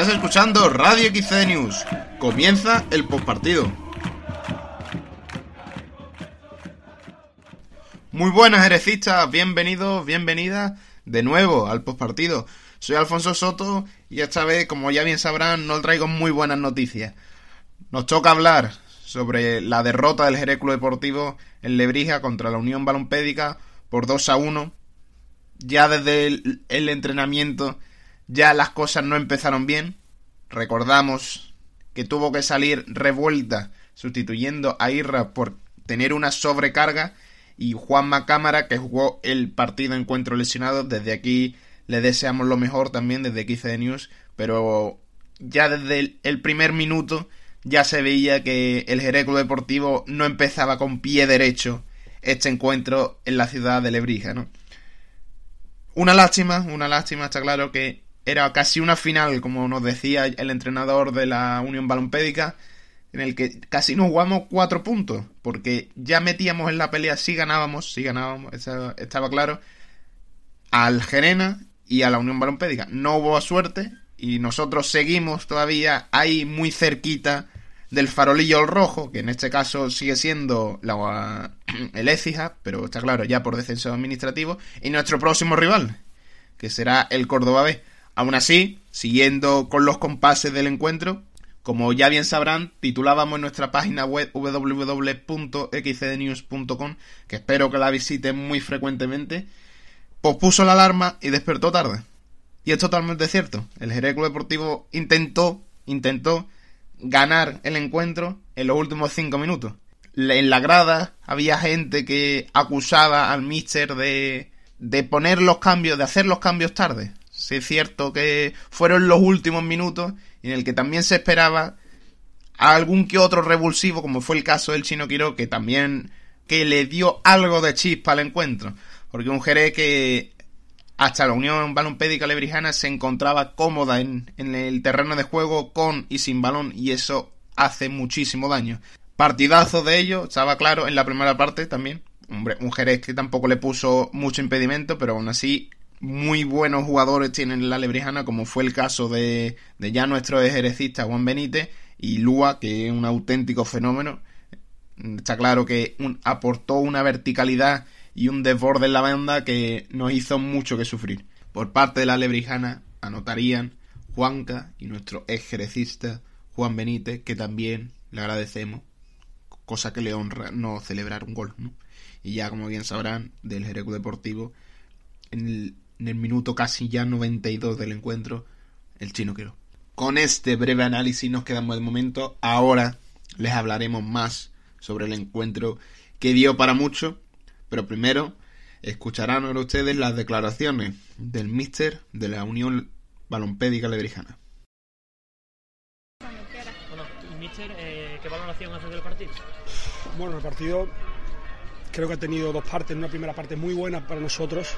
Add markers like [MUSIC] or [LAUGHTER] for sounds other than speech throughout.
Estás escuchando Radio XC News. Comienza el postpartido. Muy buenas herecistas, bienvenidos, bienvenidas de nuevo al postpartido. Soy Alfonso Soto y esta vez, como ya bien sabrán, no traigo muy buenas noticias. Nos toca hablar sobre la derrota del Jerez Deportivo en Lebrija contra la Unión Balompédica por 2 a 1. Ya desde el entrenamiento ya las cosas no empezaron bien. Recordamos que tuvo que salir revuelta sustituyendo a Irra por tener una sobrecarga y Juan Macámara que jugó el partido encuentro lesionado. Desde aquí le deseamos lo mejor también desde de News, pero ya desde el, primer minuto ya se veía que el Jereco Deportivo no empezaba con pie derecho este encuentro en la ciudad de Lebrija, ¿no? Una lástima, una lástima, está claro que era casi una final, como nos decía el entrenador de la Unión Balompédica, en el que casi nos jugamos cuatro puntos, porque ya metíamos en la pelea si ganábamos, si ganábamos, estaba claro, al Gerena y a la Unión Balompédica. No hubo suerte y nosotros seguimos todavía ahí muy cerquita del farolillo rojo, que en este caso sigue siendo la, [CLEARS THROAT] el Écija, pero está claro, ya por descenso administrativo, y nuestro próximo rival, que será el Córdoba B. Aún así, siguiendo con los compases del encuentro, como ya bien sabrán, titulábamos en nuestra página web www.xcdnews.com, que espero que la visiten muy frecuentemente, pospuso la alarma y despertó tarde. Y es totalmente cierto. El Jerez Deportivo intentó, intentó ganar el encuentro en los últimos cinco minutos. En la grada había gente que acusaba al míster de, de poner los cambios, de hacer los cambios tarde. Sí es cierto que fueron los últimos minutos en el que también se esperaba algún que otro revulsivo, como fue el caso del Chino Quiro, que también que le dio algo de chispa al encuentro. Porque un Jerez que hasta la Unión Balompédica Lebrijana se encontraba cómoda en, en el terreno de juego con y sin balón y eso hace muchísimo daño. Partidazo de ello, estaba claro en la primera parte también. Hombre, un Jerez que tampoco le puso mucho impedimento, pero aún así muy buenos jugadores tienen la Lebrijana, como fue el caso de, de ya nuestro ejerecista Juan Benítez y Lua, que es un auténtico fenómeno. Está claro que aportó una verticalidad y un desborde en la banda que nos hizo mucho que sufrir. Por parte de la Lebrijana anotarían Juanca y nuestro ejerecista Juan Benítez, que también le agradecemos, cosa que le honra no celebrar un gol. Y ya como bien sabrán, del Jereco Deportivo, en el en el minuto casi ya 92 del encuentro, el chino quiero. Con este breve análisis nos quedamos de momento. Ahora les hablaremos más sobre el encuentro que dio para mucho. Pero primero escucharán ahora ustedes las declaraciones del míster de la Unión Balompédica Lebrijana. Bueno, míster, eh, ¿qué valoración hace del partido? Bueno, el partido creo que ha tenido dos partes. Una primera parte muy buena para nosotros,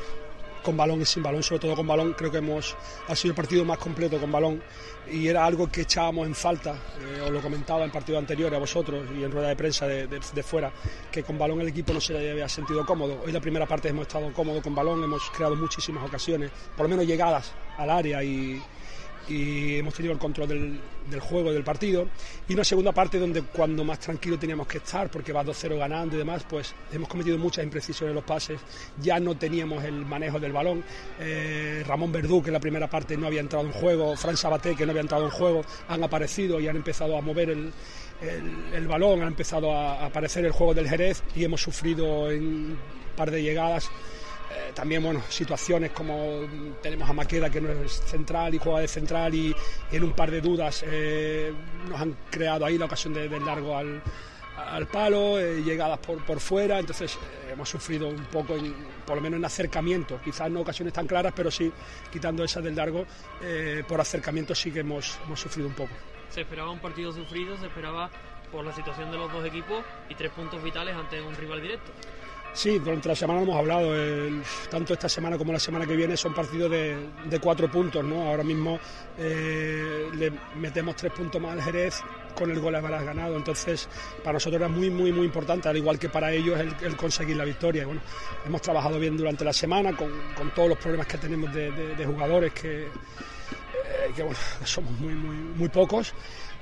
con balón y sin balón, sobre todo con balón, creo que hemos ha sido el partido más completo con balón y era algo que echábamos en falta, eh, os lo comentaba en partido anterior a vosotros y en rueda de prensa de, de, fuera, que con balón el equipo no se había sentido cómodo. Hoy la primera parte hemos estado cómodos con balón, hemos creado muchísimas ocasiones, por lo menos llegadas al área y, y hemos tenido el control del, del, juego del partido. Y una segunda parte donde cuando más tranquilo teníamos que estar, porque va 2-0 ganando y demás, pues hemos cometido muchas imprecisiones en los pases, ya no teníamos el manejo del balón. Eh, Ramón Verdú, que en la primera parte no había entrado en juego, Fran Sabaté, que no había entrado en juego, han aparecido y han empezado a mover el, el, el balón, ha empezado a aparecer el juego del Jerez y hemos sufrido en un par de llegadas eh, también, bueno, situaciones como tenemos a Maqueda que no es central y juega de central y, en un par de dudas eh, nos han creado ahí la ocasión de, largo al, al palo, eh, llegadas por, por fuera, entonces hemos sufrido un poco, por lo menos en acercamiento, quizás no ocasiones tan claras, pero sí, quitando esas del largo, por acercamiento sí que hemos, hemos sufrido un poco. Se esperaba un partido sufrido, se esperaba por la situación de los dos equipos y tres puntos vitales ante un rival directo. Sí, durante la semana hemos hablado, tanto esta semana como la semana que viene son partidos de, cuatro puntos, ¿no? Ahora mismo eh, le metemos tres puntos más al Jerez con el gol habrás ganado, entonces para nosotros era muy, muy, muy importante, al igual que para ellos el, conseguir la victoria. Bueno, hemos trabajado bien durante la semana con, todos los problemas que tenemos de, jugadores que, eh, que, bueno, [LAUGHS] somos muy, muy, muy pocos.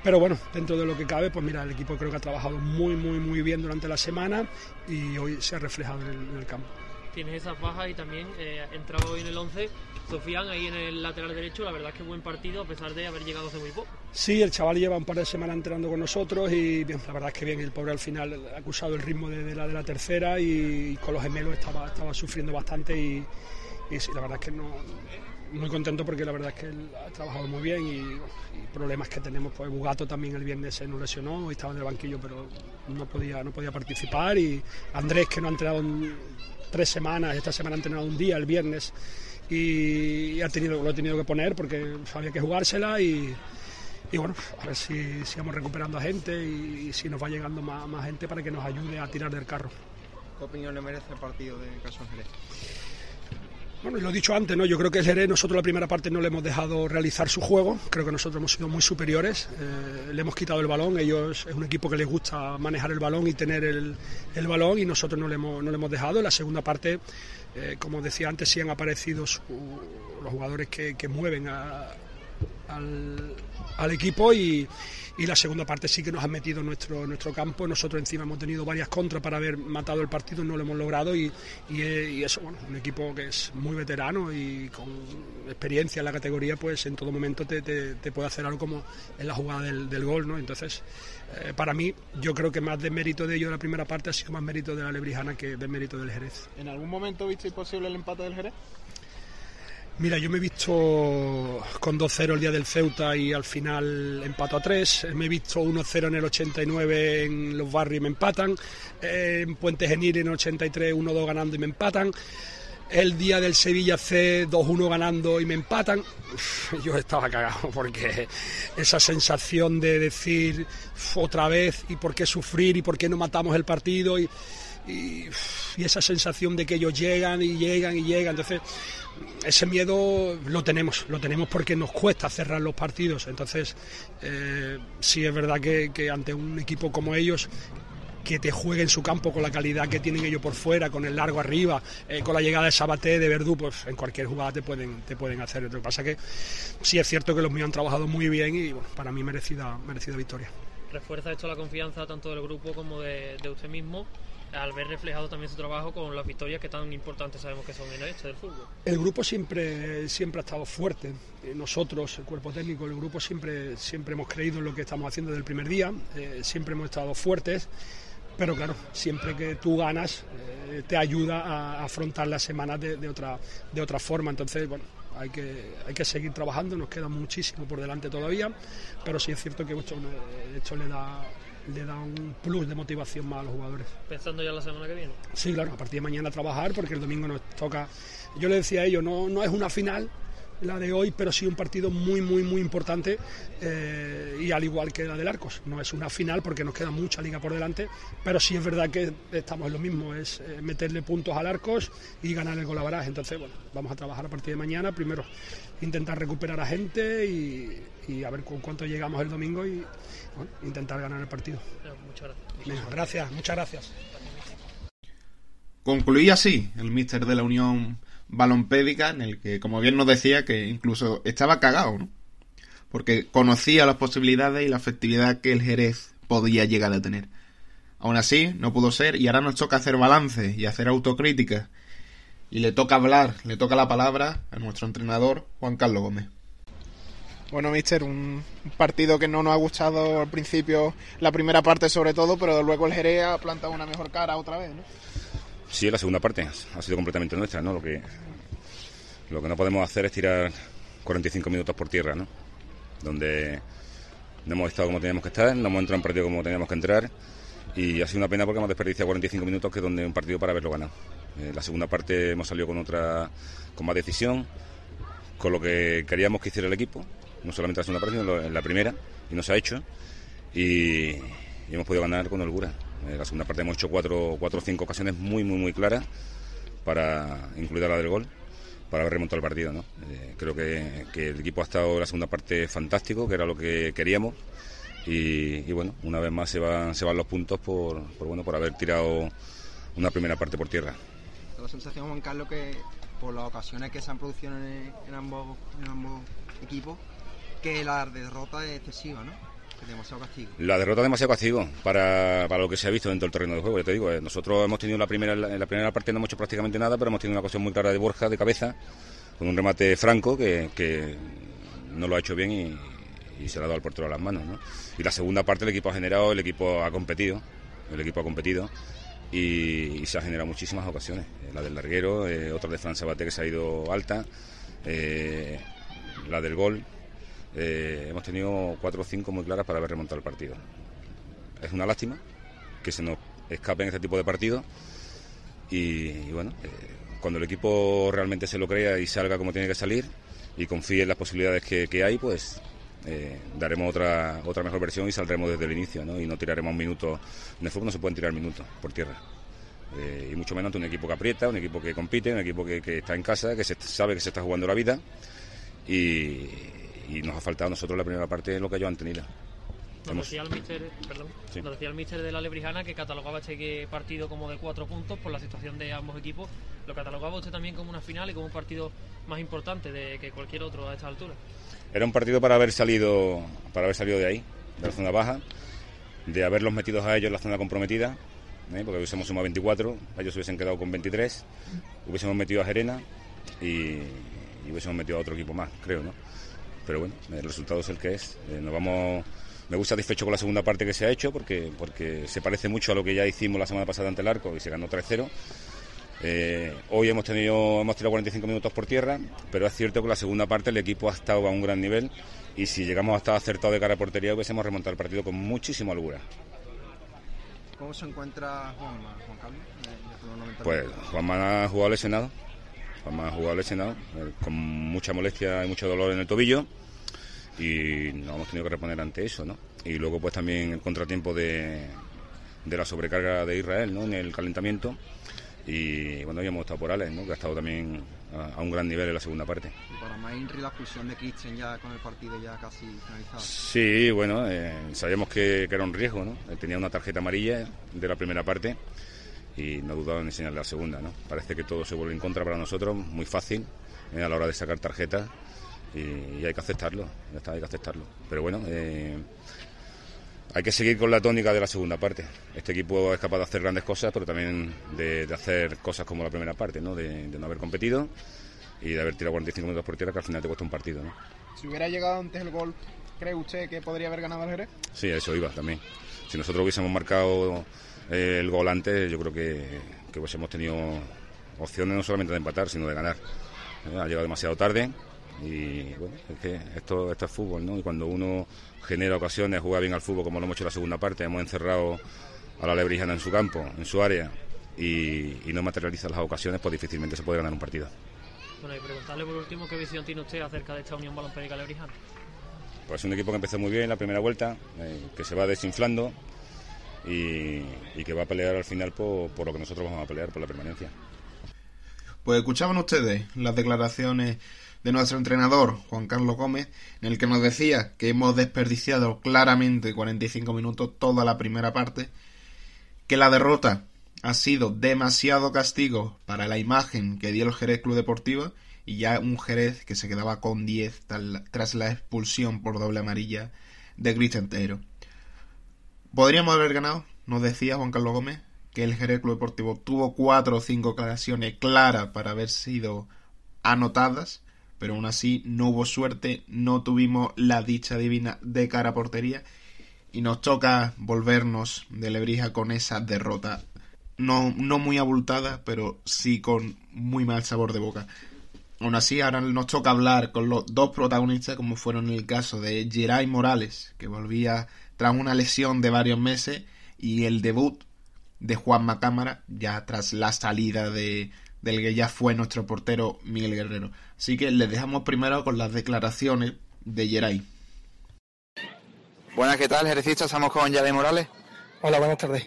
Pero bueno, dentro de lo que cabe, pues mira, el equipo creo que ha trabajado muy, muy, muy bien durante la semana y hoy se ha reflejado en el, en el campo. Tienes esas bajas y también eh, entrado hoy en el 11 Sofián ahí en el lateral derecho, la verdad es que buen partido a pesar de haber llegado hace muy poco. Sí, el chaval lleva un par de semanas entrenando con nosotros y bien, la verdad es que bien, el pobre al final ha acusado el ritmo de, de la, de la tercera y, con los gemelos estaba, estaba sufriendo bastante y, y sí, la verdad es que no, muy contento porque la verdad es que él ha trabajado muy bien y, problemas que tenemos, pues Bugato también el viernes se nos lesionó y estaba en el banquillo pero no podía, no podía participar y Andrés que no ha entrenado en tres semanas, esta semana ha entrenado un día, el viernes y ha tenido, lo he tenido que poner porque había que jugársela y, bueno, a ver si, si vamos recuperando a gente y, si nos va llegando más, más, gente para que nos ayude a tirar del carro. ¿Qué opinión le merece el partido de Caso Ángeles? Bueno, lo he dicho antes, ¿no? Yo creo que el Jerez, nosotros la primera parte no le hemos dejado realizar su juego. Creo que nosotros hemos sido muy superiores. Eh, le hemos quitado el balón. Ellos es un equipo que les gusta manejar el balón y tener el, el balón y nosotros no le hemos, no le hemos dejado. En la segunda parte, eh, como decía antes, sí han aparecido los jugadores que, mueven al, equipo y, y, la segunda parte sí que nos han metido nuestro, nuestro campo. Nosotros encima hemos tenido varias contras para haber matado el partido, no lo hemos logrado y, y, y, eso, bueno, un equipo que es muy veterano y con experiencia en la categoría, pues en todo momento te, te, te puede hacer algo como en la jugada del, del gol, ¿no? Entonces, eh, para mí, yo creo que más de mérito de ellos de la primera parte ha sido más mérito de la Lebrijana que de mérito del Jerez. ¿En algún momento viste posible el empate del Jerez? Mira, yo me he visto con 2-0 el día del Ceuta y al final empato a 3. Me he visto 1-0 en el 89 en los barrios y me empatan. En Puente Genil en el 83 1-2 ganando y me empatan. El día del Sevilla C 2-1 ganando y me empatan. Yo estaba cagado porque esa sensación de decir otra vez y por qué sufrir y por qué no matamos el partido y, esa sensación de que ellos llegan y llegan y llegan. Entonces ese miedo lo tenemos, lo tenemos porque nos cuesta cerrar los partidos. Entonces, eh, sí es verdad que, ante un equipo como ellos, que te juegue en su campo con la calidad que tienen ellos por fuera, con el largo arriba, eh, con la llegada de Sabaté, de Verdú, pues en cualquier jugada te pueden, te pueden hacer. Lo que pasa que sí es cierto que los míos han trabajado muy bien y bueno, para mí merecida, merecida victoria. ¿Refuerza esto la confianza tanto del grupo como de, de usted mismo? al ver reflejado también su trabajo con las victorias que tan importantes sabemos que son en este del fútbol. El grupo siempre, siempre ha estado fuerte. Nosotros, el cuerpo técnico, el grupo siempre, siempre hemos creído en lo que estamos haciendo desde el primer día, eh, siempre hemos estado fuertes. Pero claro, siempre que tú ganas, eh, te ayuda a afrontar las semanas de, de, otra, de otra forma. Entonces, bueno, hay que, hay que seguir trabajando, nos queda muchísimo por delante todavía, pero sí es cierto que esto, esto le da le da un plus de motivación más a los jugadores. ¿Pensando ya la semana que viene? Sí, claro, a partir de mañana trabajar porque el domingo nos toca. Yo le decía a ellos, no, no es una final la de hoy, pero sí un partido muy, muy, muy importante eh, y al igual que la del Arcos. No es una final porque nos queda mucha liga por delante, pero sí es verdad que estamos en lo mismo, es eh, meterle puntos al Arcos y ganar el golabaraje. Entonces, bueno, vamos a trabajar a partir de mañana. Primero intentar recuperar a gente y, y a ver con cuánto llegamos el domingo y bueno, intentar ganar el partido. Muchas gracias. Bien, gracias, muchas gracias. Concluía así el míster de la Unión Balompédica, en el que, como bien nos decía, que incluso estaba cagado, ¿no? Porque conocía las posibilidades y la efectividad que el Jerez podía llegar a tener. Aún así, no pudo ser, y ahora nos toca hacer balance y hacer autocrítica. Y le toca hablar, le toca la palabra a nuestro entrenador, Juan Carlos Gómez. Bueno, mister, un partido que no nos ha gustado al principio, la primera parte sobre todo, pero luego el Jerez ha plantado una mejor cara otra vez, ¿no? Sí, la segunda parte ha sido completamente nuestra, ¿no? Lo que, lo que no podemos hacer es tirar 45 minutos por tierra, ¿no? Donde no hemos estado como teníamos que estar, no hemos entrado en partido como teníamos que entrar y ha sido una pena porque hemos desperdiciado 45 minutos que es donde un partido para haberlo ganado. Eh, la segunda parte hemos salido con otra, con más decisión, con lo que queríamos que hiciera el equipo, no solamente en la segunda parte, sino en la primera, y no se ha hecho y hemos podido ganar con holgura. En la segunda parte hemos hecho cuatro, o cinco ocasiones muy, muy, muy claras para incluir a la del gol, para haber remontado el partido. ¿no? Eh, creo que, que, el equipo ha estado en la segunda parte fantástico, que era lo que queríamos. Y, bueno, una vez más se van, se van los puntos por, bueno, por haber tirado una primera parte por tierra. La sensación, Juan Carlos, que por las ocasiones que se han producido en, en, ambos, en ambos equipos, que la derrota es excesiva, ¿no? La derrota demasiado castigo para, para lo que se ha visto dentro del terreno de juego. Ya te digo, eh, nosotros hemos tenido la primera, la primera parte no hemos hecho prácticamente nada, pero hemos tenido una cuestión muy clara de Borja de cabeza, con un remate franco que, que no lo ha hecho bien y, se le ha dado al portero a las manos. ¿no? Y la segunda parte el equipo ha generado, el equipo ha competido, el equipo ha competido y, se ha generado muchísimas ocasiones. Eh, la del larguero, eh, otra de Fran Sabate que se ha ido alta, la del gol. Eh, hemos tenido cuatro o cinco muy claras para haber remontado el partido. Es una lástima que se nos escape en este tipo de partidos y, y bueno, eh, cuando el equipo realmente se lo crea y salga como tiene que salir y confíe en las posibilidades que, hay, pues eh, daremos otra otra mejor versión y saldremos desde el inicio, ¿no? Y no tiraremos minutos. En el fútbol no se pueden tirar minutos por tierra. Eh, y mucho menos un equipo que aprieta, un equipo que compite, un equipo que, que está en casa, que se, sabe que se está jugando la vida. Y, y nos ha faltado a nosotros la primera parte lo que ellos han tenido. Nos decía el míster, perdón, Sí. nos decía el míster de la Lebrijana que catalogaba este partido como de cuatro puntos por la situación de ambos equipos. Lo catalogaba usted también como una final y como un partido más importante de que cualquier otro a esta altura. Era un partido para haber salido para haber salido de ahí, de la zona baja, de haberlos metido a ellos en la zona comprometida, ¿eh? porque hubiésemos sumado 24, ellos hubiesen quedado con 23, hubiésemos metido a Gerena y, y hubiésemos metido a otro equipo más, creo, ¿no? Pero bueno, el resultado es el que es. Eh, nos vamos, me gusta satisfecho con la segunda parte que se ha hecho porque, porque se parece mucho a lo que ya hicimos la semana pasada ante el arco y se ganó 3-0. Eh, hoy hemos tenido hemos tirado 45 minutos por tierra, pero es cierto que la segunda parte el equipo ha estado a un gran nivel y si llegamos a estar acertados de cara a portería hubiésemos remontado el partido con muchísima holgura. ¿Cómo se encuentra Juanma, Juan Carlos? Eh, ya por los 90 Pues. Juanma ha jugado lesionado, Juanma ha jugado lesionado, eh, con mucha molestia y mucho dolor en el tobillo y nos hemos tenido que reponer ante eso, ¿no? Y luego pues también el contratiempo de, de la sobrecarga de Israel, ¿no? En el calentamiento y bueno, ya hemos estado por Alex, ¿no? Que ha estado también a, a un gran nivel en la segunda parte. Y para Mainri la expulsión de Christian ya con el partido ya casi finalizado. Sí, bueno, eh, sabíamos que, que era un riesgo, ¿no? Él tenía una tarjeta amarilla de la primera parte y no dudaba en enseñarle la segunda, ¿no? Parece que todo se vuelve en contra para nosotros, muy fácil eh, a la hora de sacar tarjetas y, y hay que aceptarlo, ya está, hay que aceptarlo. Pero bueno, eh, hay que seguir con la tónica de la segunda parte. Este equipo es capaz de hacer grandes cosas, pero también de, de hacer cosas como la primera parte, ¿no? De, de no haber competido y de haber tirado 45 minutos por tierra, que al final te cuesta un partido, ¿no? Si hubiera llegado antes el gol, ¿cree usted que podría haber ganado el Jerez? Sí, a eso iba también. Si nosotros hubiésemos marcado el gol antes, yo creo que, que hubiésemos tenido opciones no solamente de empatar, sino de ganar. Eh, ha llegado demasiado tarde y bueno, es que esto, esto es fútbol, ¿no? Y cuando uno genera ocasiones, juega bien al fútbol como lo hemos hecho en la segunda parte, hemos encerrado a la Lebrijana en su campo, en su área y, y no materializa las ocasiones, pues difícilmente se puede ganar un partido. Bueno, y preguntarle por último qué visión tiene usted acerca de esta Unión Balompédica Lebrijana. Pues es un equipo que empezó muy bien la primera vuelta, eh, que se va desinflando y, que va a pelear al final por, lo que nosotros vamos a pelear, por la permanencia. Pues escuchaban ustedes las declaraciones de nuestro entrenador, Juan Carlos Gómez, en el que nos decía que hemos desperdiciado claramente 45 minutos toda la primera parte, que la derrota ha sido demasiado castigo para la imagen que dio el Jerez Club Deportivo y ya un Jerez que se quedaba con 10 tal- tras la expulsión por doble amarilla de Cristian Teiro. Podríamos haber ganado, nos decía Juan Carlos Gómez, que el Jerez Club Deportivo tuvo cuatro o cinco ocasiones claras para haber sido anotadas, pero aún así no hubo suerte, no tuvimos la dicha divina de cara a portería y nos toca volvernos de Lebrija con esa derrota. No, no muy abultada, pero sí con muy mal sabor de boca. Aún así, ahora nos toca hablar con los dos protagonistas, como fueron el caso de Geray Morales, que volvía tras una lesión de varios meses, y el debut de Juan Macámara, ya tras la salida de, del que ya fue nuestro portero Miguel Guerrero. Así que les dejamos primero con las declaraciones de Geray. Buenas, ¿qué tal, Jerecistas? Estamos con Yaray Morales. Hola, buenas tardes.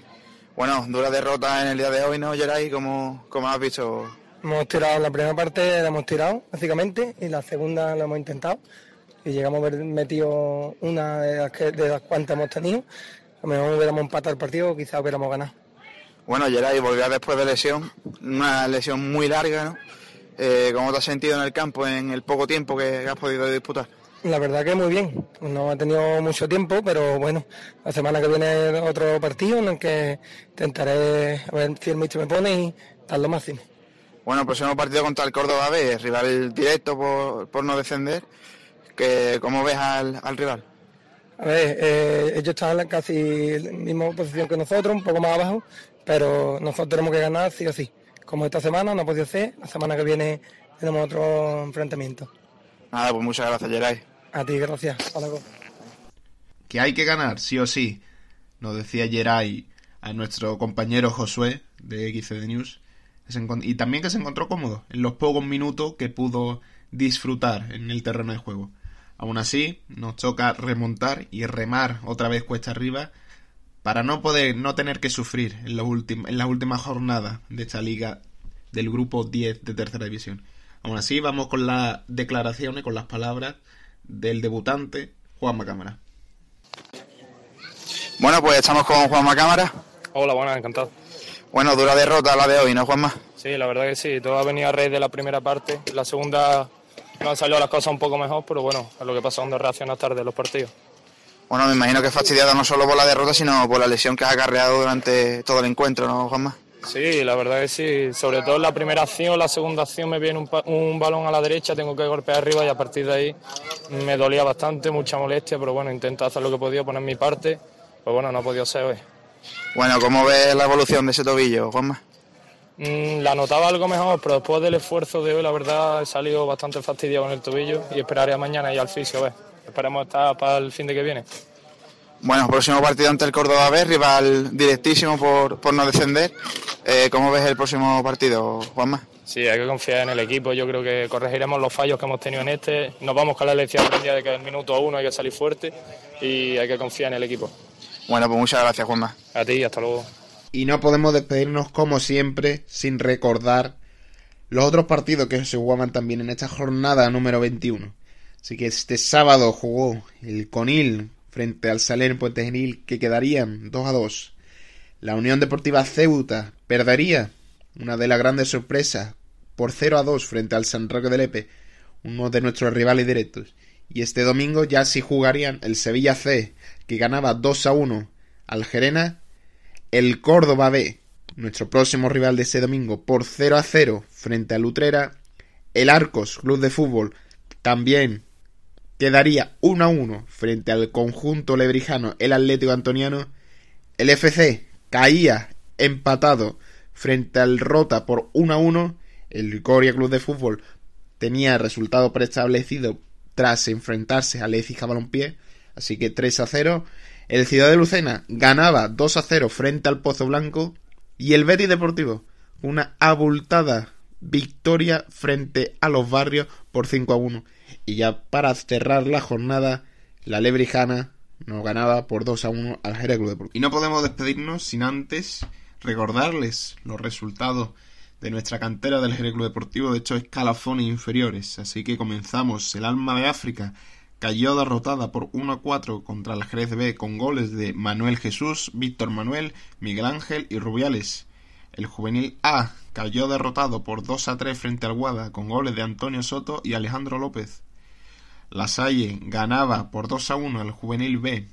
Bueno, dura derrota en el día de hoy, ¿no, Yaray? ¿Cómo, cómo has visto? Hemos tirado la primera parte, la hemos tirado, básicamente, y la segunda la hemos intentado. Y llegamos a haber metido una de las, que- de las cuantas hemos tenido. A lo mejor hubiéramos empatado el partido, quizás hubiéramos ganado. Bueno, Yaray, volvió después de lesión, una lesión muy larga, ¿no? Eh, ¿Cómo te has sentido en el campo en el poco tiempo que has podido disputar? La verdad que muy bien. No ha tenido mucho tiempo, pero bueno, la semana que viene otro partido en el que intentaré a ver si el Mister me pone y dar lo máximo. Bueno, próximo partido contra el Córdoba B, rival directo por, por no descender. Que, ¿Cómo ves al, al rival? A ver, eh, ellos están en casi la misma posición que nosotros, un poco más abajo, pero nosotros tenemos que ganar sí o sí. Como esta semana no ha podido ser, la semana que viene tenemos otro enfrentamiento. Nada, pues muchas gracias, Geray. A ti, gracias. Hasta. Que hay que ganar, sí o sí, nos decía Geray a nuestro compañero Josué de XCD News. Y también que se encontró cómodo en los pocos minutos que pudo disfrutar en el terreno de juego. Aún así, nos toca remontar y remar otra vez cuesta arriba para no poder, no tener que sufrir en, los en las últimas jornadas de esta liga del grupo 10 de tercera división. Aún así, vamos con las declaraciones, con las palabras del debutante Juanma Cámara. Bueno, pues estamos con Juanma Cámara. Hola, buenas, encantado. Bueno, dura derrota la de hoy, ¿no, Juanma? Sí, la verdad que sí, todo ha venido a raíz de la primera parte. La segunda no han salido las cosas un poco mejor, pero bueno, es lo que pasa cuando reaccionas tarde en los partidos. Bueno, me imagino que fastidiada no solo por la derrota, sino por la lesión que has acarreado durante todo el encuentro, ¿no, Juanma? Sí, la verdad que sí, sobre todo en la primera acción, la segunda acción me viene un, un balón a la derecha, tengo que golpear arriba y a partir de ahí me dolía bastante, mucha molestia, pero bueno, intento hacer lo que he podido, poner mi parte, pues bueno, no ha podido ser hoy. Bueno, ¿cómo ves la evolución de ese tobillo, Juanma? Mm, la notaba algo mejor, pero después del esfuerzo de hoy, la verdad, he salido bastante fastidiado con el tobillo y esperaré a mañana y al fisio, a ver. Esperemos estar para el fin de que viene. Bueno, próximo partido ante el Córdoba B, rival directísimo por, por no descender. Eh, ¿Cómo ves el próximo partido, Juanma? Sí, hay que confiar en el equipo. Yo creo que corregiremos los fallos que hemos tenido en este. Nos vamos con la lección aprendida de que en el minuto uno hay que salir fuerte y hay que confiar en el equipo. Bueno, pues muchas gracias, Juanma. A ti, hasta luego. Y no podemos despedirnos como siempre sin recordar los otros partidos que se jugaban también en esta jornada número 21. Así que este sábado jugó el Conil frente al Saler Puente Genil que quedarían 2 a 2. La Unión Deportiva Ceuta perdería una de las grandes sorpresas por 0 a 2 frente al San Roque de Lepe, uno de nuestros rivales directos. Y este domingo ya sí jugarían el Sevilla C, que ganaba 2 a 1 al Gerena, el Córdoba B, nuestro próximo rival de ese domingo, por 0 a 0 frente al Utrera, el Arcos Club de Fútbol también quedaría 1 a 1 frente al conjunto lebrijano, el Atlético Antoniano, el FC caía empatado frente al Rota por 1 a 1, el Coria Club de Fútbol tenía resultado preestablecido tras enfrentarse al Écija Balompié, así que 3 a 0. El Ciudad de Lucena ganaba 2 a 0 frente al Pozo Blanco y el Betis Deportivo una abultada victoria frente a los barrios por 5 a 1. Y ya para cerrar la jornada, la Lebrijana nos ganaba por 2 a 1 al Jerez Deportivo. Y no podemos despedirnos sin antes recordarles los resultados de nuestra cantera del Jerez Deportivo, de hecho escalafones inferiores. Así que comenzamos. El Alma de África cayó derrotada por 1 a 4 contra el Jerez B con goles de Manuel Jesús, Víctor Manuel, Miguel Ángel y Rubiales. El Juvenil A cayó derrotado por 2 a 3 frente al Guada con goles de Antonio Soto y Alejandro López. La Salle ganaba por 2 a 1 al Juvenil B.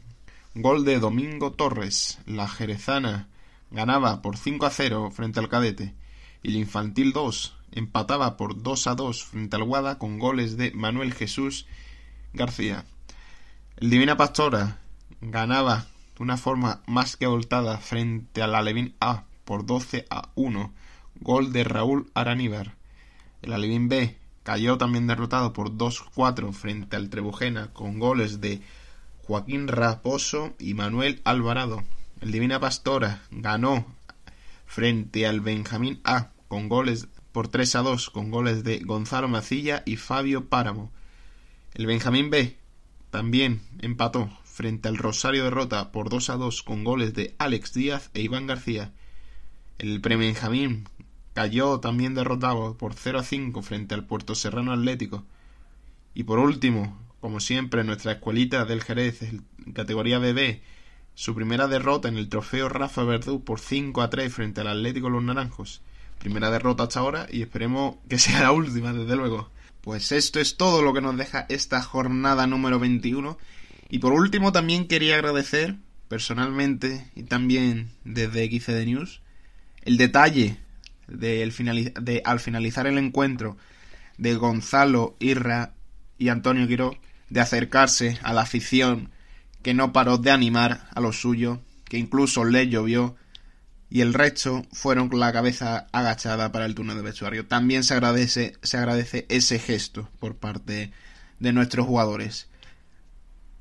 Gol de Domingo Torres. La Jerezana ganaba por 5 a 0 frente al Cadete. Y el Infantil 2 empataba por 2 a 2 frente al Guada con goles de Manuel Jesús García. El Divina Pastora ganaba de una forma más que abultada frente al Alevín A por 12 a 1. Gol de Raúl Araníbar. El Alevín B cayó también derrotado por 2-4 frente al Trebujena con goles de Joaquín Raposo y Manuel Alvarado. El Divina Pastora ganó frente al Benjamín A con goles por 3 a 2 con goles de Gonzalo Macilla y Fabio Páramo. El Benjamín B también empató frente al Rosario Derrota por 2 a 2 con goles de Alex Díaz e Iván García. El Prebenjamín cayó también derrotado por 0 a 5 frente al Puerto Serrano Atlético. Y por último, como siempre, nuestra escuelita del Jerez, categoría BB, su primera derrota en el trofeo Rafa Verdú por 5 a 3 frente al Atlético Los Naranjos. Primera derrota hasta ahora y esperemos que sea la última, desde luego. Pues esto es todo lo que nos deja esta jornada número 21. Y por último también quería agradecer personalmente y también desde XCD News el detalle de, de al finalizar el encuentro de Gonzalo Irra y Antonio Quiró de acercarse a la afición que no paró de animar a lo suyo, que incluso le llovió y el resto fueron con la cabeza agachada para el turno de vestuario. También se agradece, se agradece ese gesto por parte de nuestros jugadores.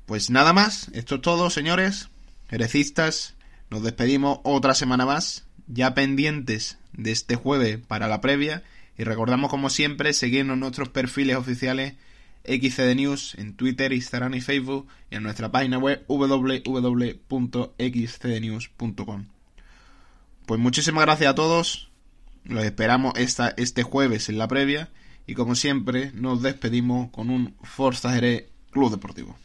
Pues nada más, esto es todo, señores, herecistas. Nos despedimos otra semana más, ya pendientes de este jueves para la previa. Y recordamos, como siempre, seguirnos en nuestros perfiles oficiales XCD News en Twitter, Instagram y Facebook y en nuestra página web www.xcdnews.com. Pues muchísimas gracias a todos. Los esperamos esta, este jueves en la previa. Y como siempre, nos despedimos con un Forza Jerez Club Deportivo.